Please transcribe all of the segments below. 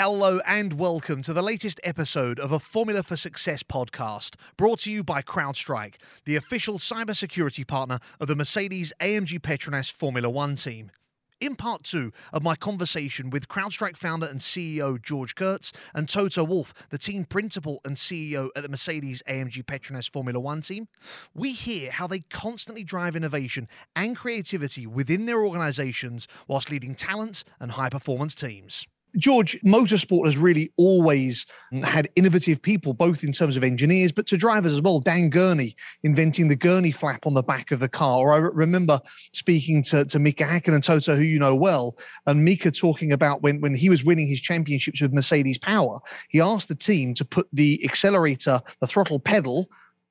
Hello and welcome to the latest episode of a Formula for Success podcast brought to you by CrowdStrike, the official cybersecurity partner of the Mercedes AMG Petronas Formula One team. In part two of my conversation with CrowdStrike founder and CEO George Kurtz and Toto Wolff, the team principal and CEO at the Mercedes AMG Petronas Formula One team, we hear how they constantly drive innovation and creativity within their organizations whilst leading talent and high performance teams. George, motorsport has really always mm. had innovative people, both in terms of engineers, but to drivers as well. Dan Gurney inventing the gurney flap on the back of the car. Or I remember speaking to, to Mika Hakkinen and Toto, who you know well, and Mika talking about when, when he was winning his championships with Mercedes Power, he asked the team to put the accelerator, the throttle pedal,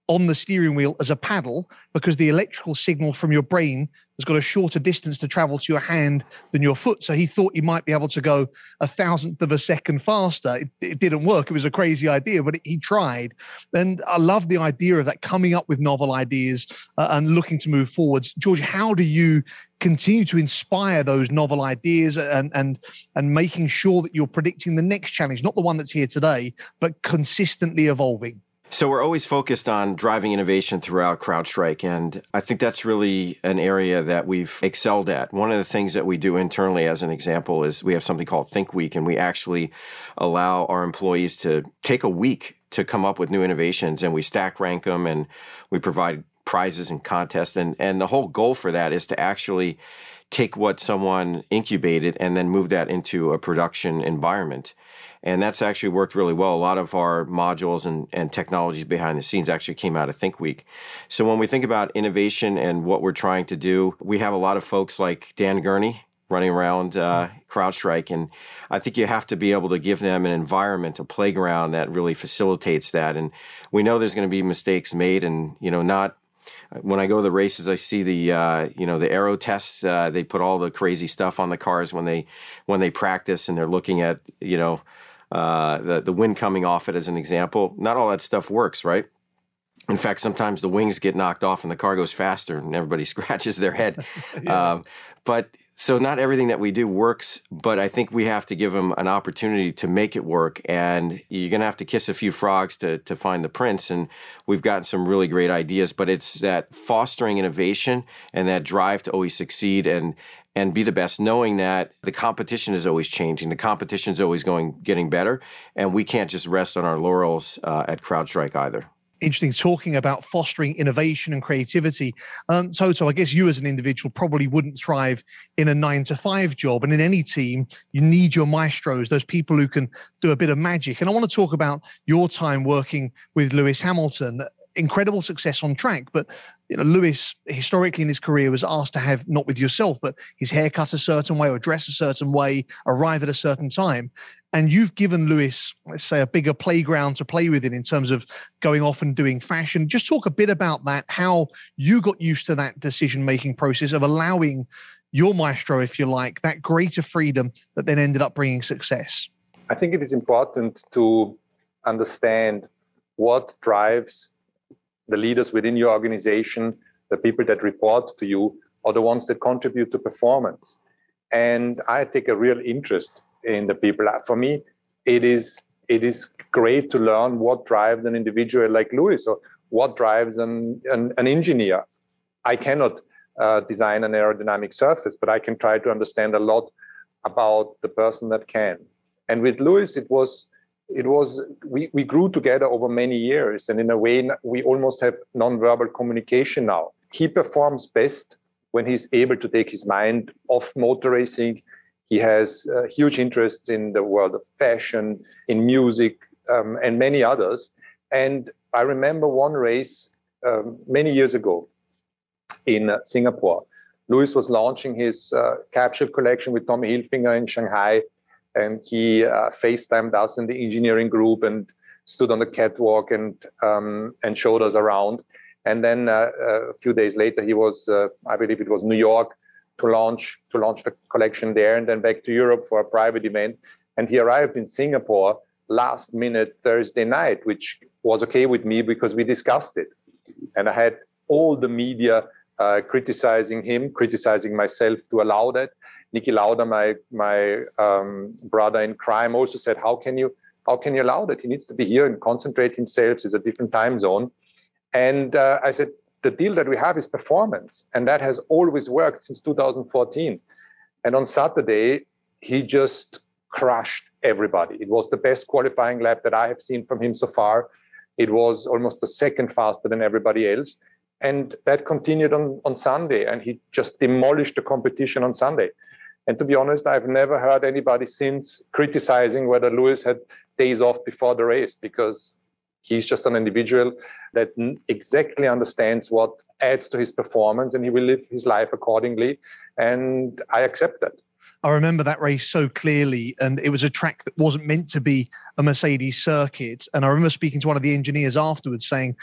on the steering wheel as a paddle because the electrical signal from your brain has got a shorter distance to travel to your hand than your foot. So he thought he might be able to go a thousandth of a second faster. It, it didn't work. It was a crazy idea, but it, he tried. And I love the idea of that coming up with novel ideas uh, and looking to move forwards. George, how do you continue to inspire those novel ideas and and and making sure that you're predicting the next challenge, not the one that's here today, but consistently evolving? So we're always focused on driving innovation throughout CrowdStrike, and I think that's really an area that we've excelled at. One of the things that we do internally, as an example, is we have something called Think Week, and we actually allow our employees to take a week to come up with new innovations, and we stack rank them, and we provide prizes and contests, and and the whole goal for that is to actually take what someone incubated and then move that into a production environment. And that's actually worked really well. A lot of our modules and, and technologies behind the scenes actually came out of Think Week. So when we think about innovation and what we're trying to do, we have a lot of folks like Dan Gurney running around uh, CrowdStrike. And I think you have to be able to give them an environment, a playground that really facilitates that. And we know there's going to be mistakes made and, you know, not when I go to the races, I see the uh, you know the aero tests. Uh, they put all the crazy stuff on the cars when they when they practice, and they're looking at you know uh, the the wind coming off it as an example. Not all that stuff works, right? In fact, sometimes the wings get knocked off and the car goes faster, and everybody scratches their head. yeah. um, but so not everything that we do works, but I think we have to give them an opportunity to make it work. And you're going to have to kiss a few frogs to, to find the prince. And we've gotten some really great ideas, but it's that fostering innovation and that drive to always succeed and, and be the best, knowing that the competition is always changing. The competition is always going, getting better. And we can't just rest on our laurels uh, at CrowdStrike either interesting talking about fostering innovation and creativity. Um, Toto, I guess you as an individual probably wouldn't thrive in a nine to five job. And in any team, you need your maestros, those people who can do a bit of magic. And I want to talk about your time working with Lewis Hamilton incredible success on track. But you know, Lewis historically in his career was asked to have not with yourself, but his hair cut a certain way or dress a certain way, arrive at a certain time. And you've given Lewis, let's say, a bigger playground to play with in terms of going off and doing fashion. Just talk a bit about that, how you got used to that decision making process of allowing your maestro, if you like, that greater freedom that then ended up bringing success. I think it is important to understand what drives the leaders within your organization, the people that report to you, are the ones that contribute to performance. And I take a real interest in the people. For me, it is it is great to learn what drives an individual like Lewis or what drives an, an, an engineer. I cannot uh, design an aerodynamic surface, but I can try to understand a lot about the person that can. And with Lewis, it was it was we, we grew together over many years and in a way we almost have nonverbal communication now. He performs best when he's able to take his mind off motor racing. He has uh, huge interests in the world of fashion in music um, and many others. And i remember one race um, many years ago in uh, singapore. Lewis was launching his uh, capsule collection with tommy hilfiger in shanghai and he uh, FaceTimed us in the engineering group and stood on the catwalk and um, and showed us around. And then uh, a few days later, he was, uh, I believe it was New York, to launch to launch the collection there, and then back to Europe for a private event. And he arrived in Singapore last minute Thursday night, which was okay with me because we discussed it. And I had all the media uh, criticizing him, criticizing myself to allow that. Niki Lauda, my my um, brother in crime, also said, "How can you how can you allow that? He needs to be here and concentrate himself. It's a different time zone." And uh, I said, "The deal that we have is performance, and that has always worked since 2014." And on Saturday, he just crushed everybody. It was the best qualifying lap that I have seen from him so far. It was almost a second faster than everybody else. And that continued on, on Sunday, and he just demolished the competition on Sunday. And to be honest, I've never heard anybody since criticizing whether Lewis had days off before the race because he's just an individual that exactly understands what adds to his performance and he will live his life accordingly. And I accept that. I remember that race so clearly, and it was a track that wasn't meant to be a Mercedes circuit. And I remember speaking to one of the engineers afterwards saying,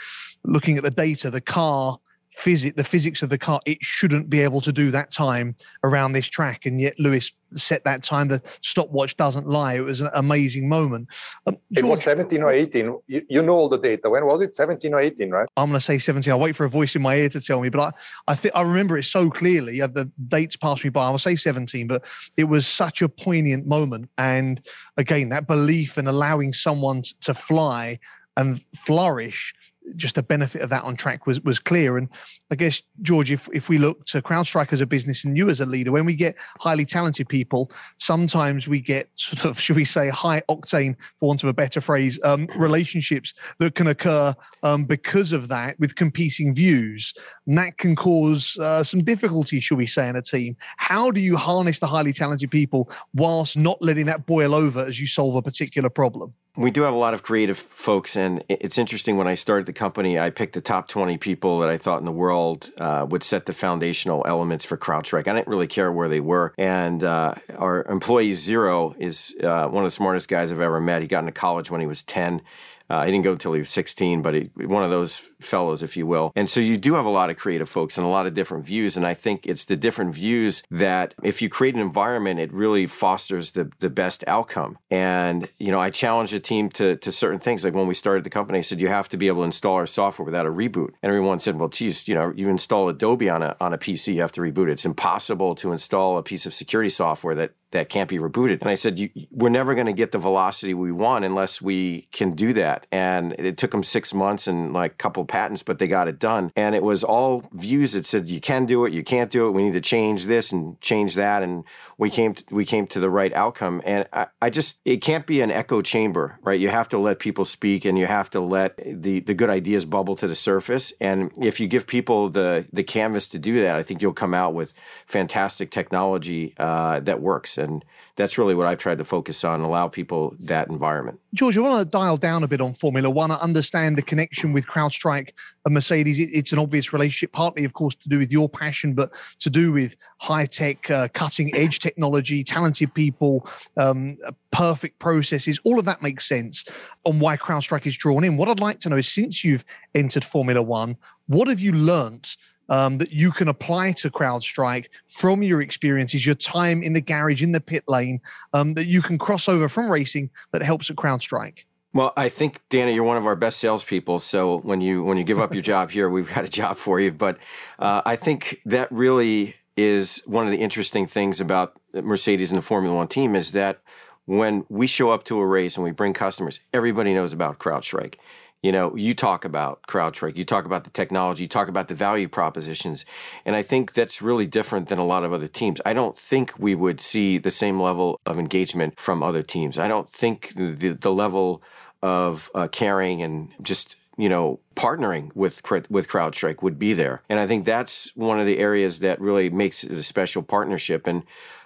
looking at the data, the car physics, the physics of the car, it shouldn't be able to do that time around this track. And yet Lewis set that time. The stopwatch doesn't lie. It was an amazing moment. Um, George, it was 17 or 18. You, you, know all the data. When was it? 17 or 18, right? I'm going to say 17. I'll wait for a voice in my ear to tell me, but I, I think I remember it so clearly. The dates passed me by. I will say 17, but it was such a poignant moment. And again, that belief in allowing someone to fly and flourish just the benefit of that on track was was clear. And I guess George, if if we look to CrowdStrike as a business and you as a leader, when we get highly talented people, sometimes we get sort of should we say high octane, for want of a better phrase, um, relationships that can occur um, because of that with competing views, and that can cause uh, some difficulty, should we say, in a team. How do you harness the highly talented people whilst not letting that boil over as you solve a particular problem? We do have a lot of creative folks, and it's interesting. When I started the company, I picked the top 20 people that I thought in the world uh, would set the foundational elements for CrowdStrike. I didn't really care where they were. And uh, our employee zero is uh, one of the smartest guys I've ever met. He got into college when he was 10. Uh, he didn't go until he was 16, but he, one of those fellows, if you will. And so you do have a lot of creative folks and a lot of different views. And I think it's the different views that if you create an environment, it really fosters the, the best outcome. And, you know, I challenge the team to, to certain things. Like when we started the company, I said, you have to be able to install our software without a reboot. And everyone said, well, geez, you know, you install Adobe on a, on a PC, you have to reboot it. It's impossible to install a piece of security software that that can't be rebooted. And I said, we're never going to get the velocity we want unless we can do that. And it took them six months and like a couple patents, but they got it done. And it was all views that said, you can do it, you can't do it. We need to change this and change that. And we came to, we came to the right outcome. And I, I just, it can't be an echo chamber, right? You have to let people speak and you have to let the, the good ideas bubble to the surface. And if you give people the, the canvas to do that, I think you'll come out with fantastic technology uh, that works and that's really what I've tried to focus on, allow people that environment. George, I want to dial down a bit on Formula One. I understand the connection with CrowdStrike and Mercedes. It's an obvious relationship, partly, of course, to do with your passion, but to do with high tech, uh, cutting edge technology, talented people, um, perfect processes. All of that makes sense on why CrowdStrike is drawn in. What I'd like to know is since you've entered Formula One, what have you learnt um, that you can apply to CrowdStrike from your experiences, your time in the garage, in the pit lane, um, that you can cross over from racing that helps at CrowdStrike? Well, I think Danny, you're one of our best salespeople. So when you when you give up your job here, we've got a job for you. But uh, I think that really is one of the interesting things about Mercedes and the Formula One team is that when we show up to a race and we bring customers, everybody knows about CrowdStrike you know, you talk about CrowdStrike, you talk about the technology, you talk about the value propositions. And I think that's really different than a lot of other teams. I don't think we would see the same level of engagement from other teams. I don't think the, the level of uh, caring and just you know partnering with with CrowdStrike would be there, and I think that's one of the areas that really makes it a special partnership. And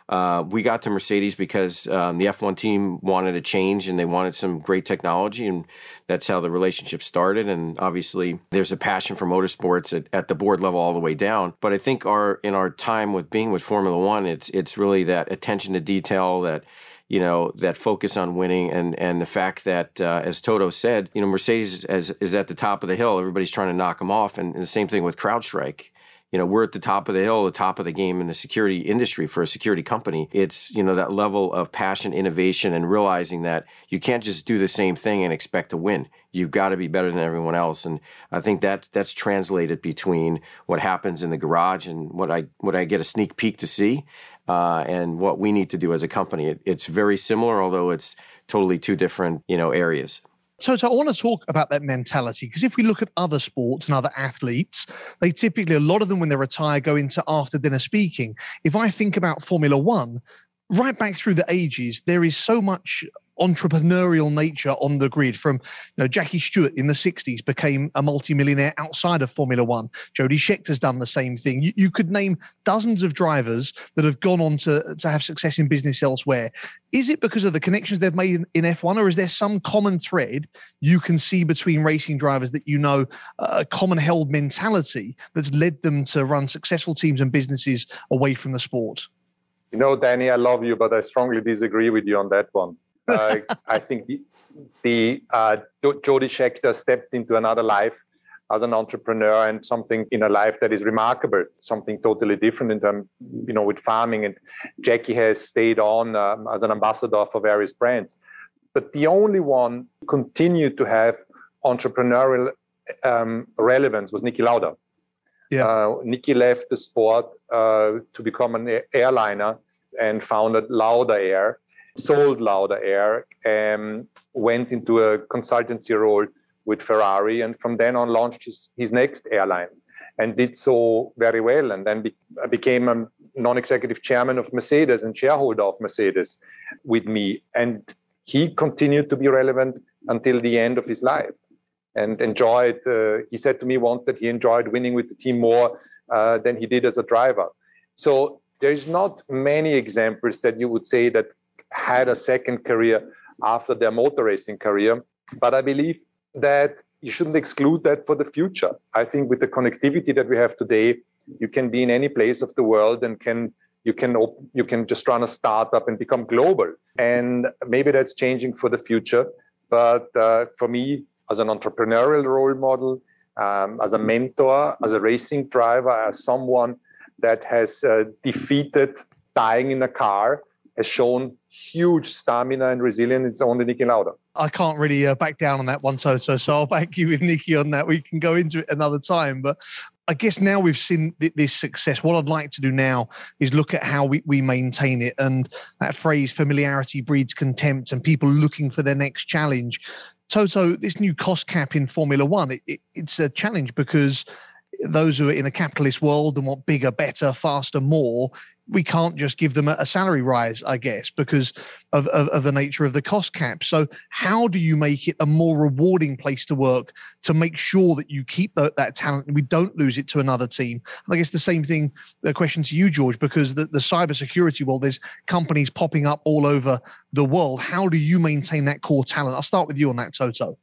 uh, we got to Mercedes because um, the F1 team wanted a change and they wanted some great technology, and that's how the relationship started. And obviously, there's a passion for motorsports at, at the board level all the way down. But I think our in our time with being with Formula One, it's it's really that attention to detail that you know that focus on winning and and the fact that uh, as Toto said, you know Mercedes is, is at the top of the hill. Everybody's trying to knock them off, and, and the same thing with CrowdStrike you know we're at the top of the hill the top of the game in the security industry for a security company it's you know that level of passion innovation and realizing that you can't just do the same thing and expect to win you've got to be better than everyone else and i think that that's translated between what happens in the garage and what i what i get a sneak peek to see uh, and what we need to do as a company. It, it's very similar, although it's totally two different you know areas. So, I want to talk about that mentality because if we look at other sports and other athletes, they typically, a lot of them when they retire, go into after dinner speaking. If I think about Formula One, right back through the ages, there is so much entrepreneurial nature on the grid from you know Jackie Stewart in the 60s became a multimillionaire outside of Formula One. Jody Scheckter's done the same thing. You, you could name dozens of drivers that have gone on to, to have success in business elsewhere. Is it because of the connections they've made in, in F1 or is there some common thread you can see between racing drivers that you know a common held mentality that's led them to run successful teams and businesses away from the sport? You know, Danny, I love you, but I strongly disagree with you on that one. Uh, I think the, the uh, Jody Scheckter stepped into another life as an entrepreneur and something in a life that is remarkable, something totally different in terms, you know, with farming. And Jackie has stayed on um, as an ambassador for various brands. But the only one continued to have entrepreneurial um, relevance was Niki Lauda. Yeah. Uh, Niki left the sport uh, to become an airliner and founded Lauda Air sold Lauda Air, um, went into a consultancy role with Ferrari, and from then on launched his, his next airline and did so very well. And then be, became a non executive chairman of Mercedes and shareholder of Mercedes with me. And he continued to be relevant until the end of his life and enjoyed. Uh, he said to me once that he enjoyed winning with the team more uh, than he did as a driver. So there's not many examples that you would say that had a second career after their motor racing career. But I believe that you shouldn't exclude that for the future. I think with the connectivity that we have today, you can be in any place of the world and can you can op- you can just run a startup and become global. And maybe that's changing for the future. But uh, for me, as an entrepreneurial role model, um, as a mentor, as a racing driver, as someone that has uh, defeated dying in a car, has shown huge stamina and resilience. It's only Niki Lauda. I can't really uh, back down on that one, Toto. So I'll back you with Niki on that. We can go into it another time. But I guess now we've seen th- this success. What I'd like to do now is look at how we, we maintain it. And that phrase, familiarity breeds contempt, and people looking for their next challenge. Toto, this new cost cap in Formula One, it, it, it's a challenge because those who are in a capitalist world and want bigger, better, faster, more, we can't just give them a, salary rise, I guess, because of, of, of, the nature of the cost cap. So, how do you make it a more rewarding place to work to make sure that you keep the, that talent and we don't lose it to another team? And I guess the same thing, the question to you, George, because the, the cybersecurity world, there's companies popping up all over the world. How do you maintain that core talent? I'll start with you on that, Toto.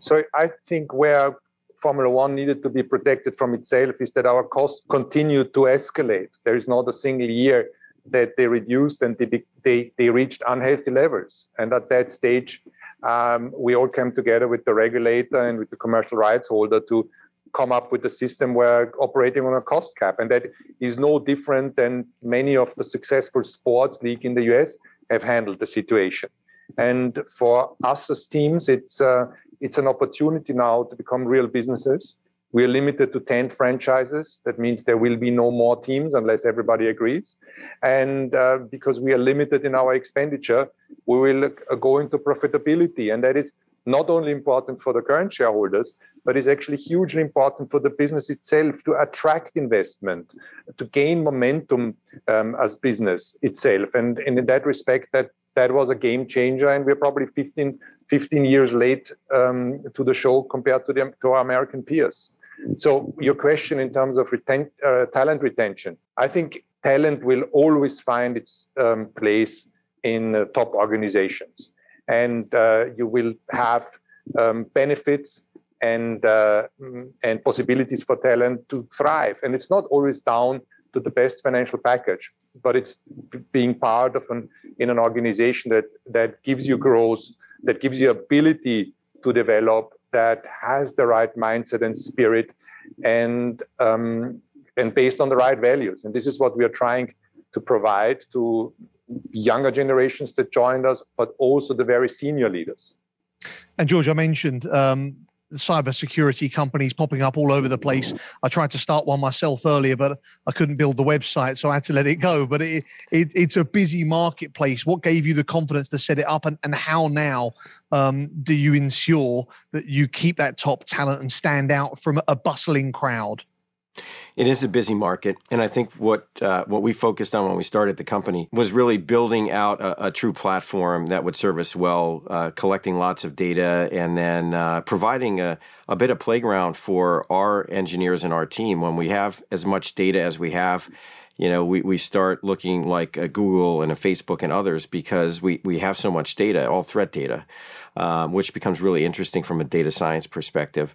So, I think where Formula One needed to be protected from itself is that our costs continued to escalate. There is not a single year that they reduced and they, they, they reached unhealthy levels. And at that stage, um, we all came together with the regulator and with the commercial rights holder to come up with a system where operating on a cost cap. And that is no different than many of the successful sports league in the US have handled the situation. And for us as teams, it's uh, it's an opportunity now to become real businesses. We are limited to 10 franchises. That means there will be no more teams unless everybody agrees. And uh, because we are limited in our expenditure, we will uh, go into profitability. And that is not only important for the current shareholders, but is actually hugely important for the business itself to attract investment, to gain momentum um, as business itself. And, and in that respect, that that was a game changer. And we're probably 15 15 years late um, to the show compared to, the, to our American peers. So your question in terms of uh, talent retention, I think talent will always find its um, place in uh, top organizations, and uh, you will have um, benefits and uh, and possibilities for talent to thrive. And it's not always down to the best financial package, but it's being part of an in an organization that that gives you growth that gives you ability to develop that has the right mindset and spirit and um, and based on the right values. And this is what we are trying to provide to younger generations that joined us but also the very senior leaders. And george i mentioned um, cybersecurity companies popping up all over the place. I tried to start one myself earlier, but I couldn't build the website, so I had to let it go. But it, it, it's a busy marketplace. What gave you the confidence to set it up, and, and how now um, do you ensure that you keep that top talent and stand out from a bustling crowd? It is a busy market, and I think what uh, what we focused on when we started the company was really building out a, a true platform that would serve us well, uh, collecting lots of data, and then uh, providing a, a bit of playground for our engineers and our team. When we have as much data as we have, you know, we, we start looking like a Google and a Facebook and others because we, we have so much data, all threat data, um, which becomes really interesting from a data science perspective.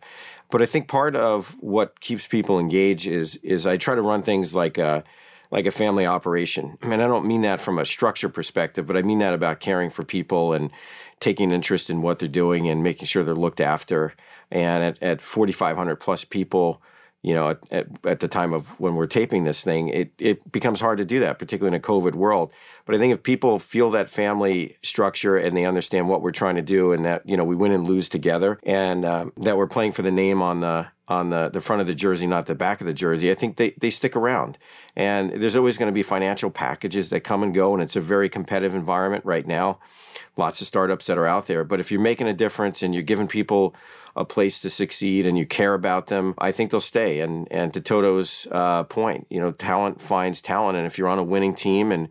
But I think part of what keeps people engaged is is I try to run things like a like a family operation. Mean, I don't mean that from a structure perspective, but I mean that about caring for people and taking interest in what they're doing and making sure they're looked after. And at, at 4,500 plus people, you know, at, at, at, the time of when we're taping this thing, it, it becomes hard to do that, particularly in a COVID world. But I think if people feel that family structure and they understand what we're trying to do and that, you know, we win and lose together and um, that we're playing for the name on the on the, the front of the jersey, not the back of the jersey, I think they, they stick around. And there's always going to be financial packages that come and go, and it's a very competitive environment right now. Lots of startups that are out there. But if you're making a difference and you're giving people a place to succeed and you care about them, I think they'll stay. And and to Toto's uh, point, you know, talent finds talent, and if you're on a winning team and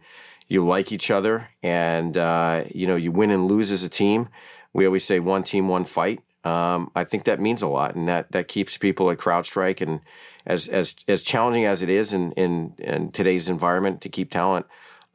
you like each other and uh, you know you win and lose as a team, we always say one team, one fight. Um, I think that means a lot, and that that keeps people at CrowdStrike. And as as as challenging as it is in in, in today's environment to keep talent,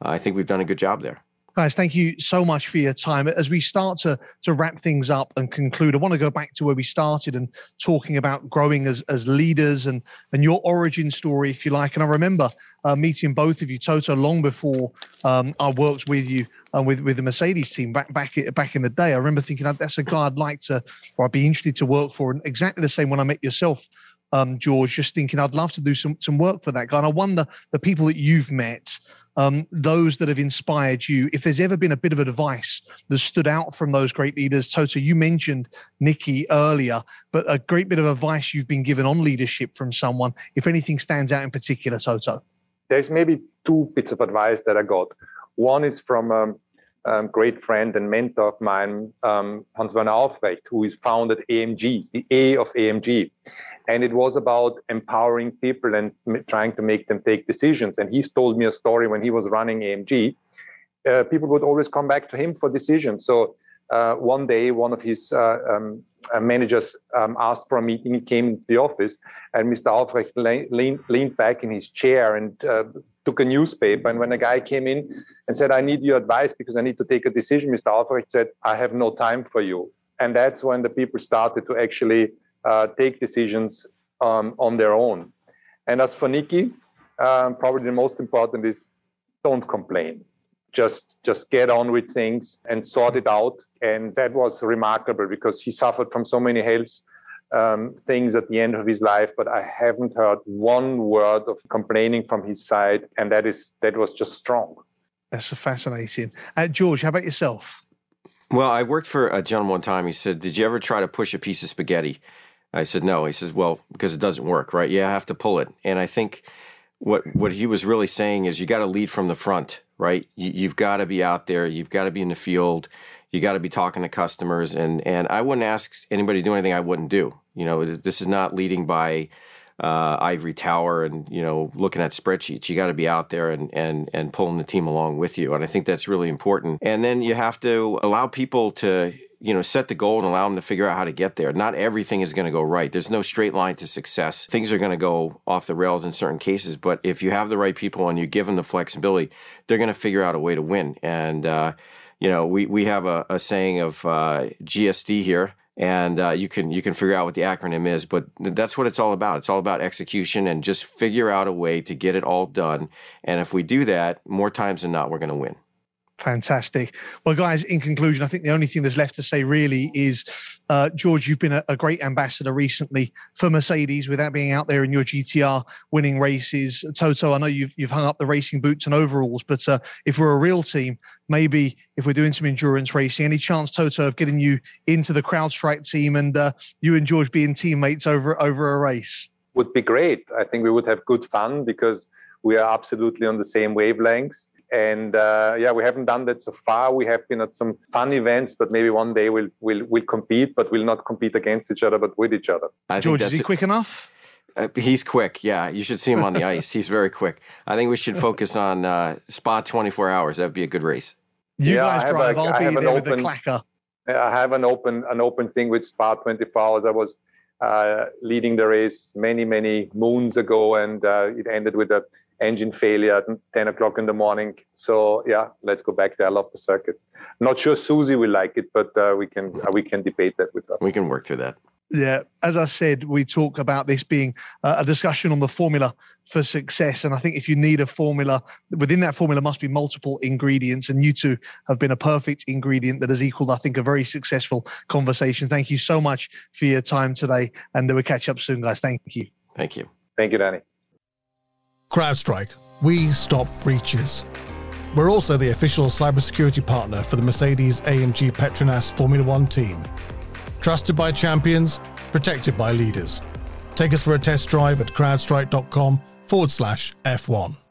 uh, I think we've done a good job there. Guys, thank you so much for your time. As we start to to wrap things up and conclude, I want to go back to where we started and talking about growing as as leaders and and your origin story, if you like. And I remember uh, meeting both of you, Toto, long before um, I worked with you uh, with with the Mercedes team back back back in the day. I remember thinking that's a guy I'd like to, or I'd be interested to work for. And exactly the same when I met yourself. Um, George, just thinking I'd love to do some some work for that guy. And I wonder the people that you've met, um, those that have inspired you. If there's ever been a bit of advice that stood out from those great leaders, Toto, you mentioned Niki earlier, but a great bit of advice you've been given on leadership from someone, if anything stands out in particular, Toto. There's maybe two bits of advice that I got. One is from um, um, great friend and mentor of mine, um, Hans Werner Aufrecht, who is founded AMG, the A of AMG and it was about empowering people and m- trying to make them take decisions. And he's told me a story when he was running AMG. Uh, people would always come back to him for decisions. So uh, one day, one of his uh, um, uh, managers um, asked for a meeting. He came into the office, and Mr. Aufrecht leaned, leaned back in his chair and uh, took a newspaper. And when a guy came in and said, "I need your advice because I need to take a decision," Mr. Aufrecht said, "I have no time for you." And that's when the people started to actually uh, take decisions um, on their own. And as for Niki, um, probably the most important is don't complain. Just just get on with things and sort it out. And that was remarkable because he suffered from so many health um, things at the end of his life, but I haven't heard one word of complaining from his side, and that is that was just strong. That's fascinating. Uh, George, how about yourself? Well, I worked for a gentleman one time. He said, "Did you ever try to push a piece of spaghetti?" I said, no. He says, well, because it doesn't work, right? Yeah, I have to pull it. And I think what what he was really saying is you got to lead from the front, right? You, you've got to be out there. You've got to be in the field. You got to be talking to customers. And and I wouldn't ask anybody to do anything I wouldn't do. You know, this is not leading by uh, ivory tower and you know looking at spreadsheets. You got to be out there and and and pulling the team along with you. And I think that's really important. And then you have to allow people to you know, set the goal and allow them to figure out how to get there. Not everything is going to go right. There's no straight line to success. Things are going to go off the rails in certain cases, but if you have the right people and you give them the flexibility, they're going to figure out a way to win. And, uh, you know, we, we have a, a saying of uh, GSD here, and uh, you can you can figure out what the acronym is, but that's what it's all about. It's all about execution and just figure out a way to get it all done. And if we do that, more times than not, we're going to win. Fantastic. Well, guys, in conclusion, I think the only thing there's left to say really is, uh, George, you've been a, a, great ambassador recently for Mercedes without being out there in your GTR winning races. Toto, I know you've, you've hung up the racing boots and overalls, but uh, if we're a real team, maybe if we're doing some endurance racing, any chance, Toto, of getting you into the CrowdStrike team and uh, you and George being teammates over over a race? Would be great. I think we would have good fun because we are absolutely on the same wavelengths and uh, yeah, we haven't done that so far. We have been at some fun events, but maybe one day we'll we'll we'll compete, but we'll not compete against each other, but with each other. I George, is he it. quick enough? Uh, he's quick. Yeah, you should see him on the ice. He's very quick. I think we should focus on uh, Spa 24 hours. That'd be a good race. You yeah, guys drive. i I'll be there open, with the clacker. I have an open an open thing with Spa 24 hours. I was uh, leading the race many many moons ago, and uh, it ended with a engine failure at 10 o'clock in the morning. So yeah, let's go back there. I love the circuit. Not sure Susie will like it, but uh, we can uh, we can debate that with her. We can work through that. Yeah, as I said, we talk about this being a discussion on the formula for success, and I think if you need a formula, within that formula must be multiple ingredients, and you two have been a perfect ingredient that has equaled, I think, a very successful conversation. Thank you so much for your time today, and we'll catch up soon, guys. Thank you. Thank you. Thank you, Danny. CrowdStrike, we stop breaches. We're also the official cybersecurity partner for the Mercedes AMG Petronas Formula One team. Trusted by champions, protected by leaders. Take us for a test drive at crowdstrike.com forward slash F1.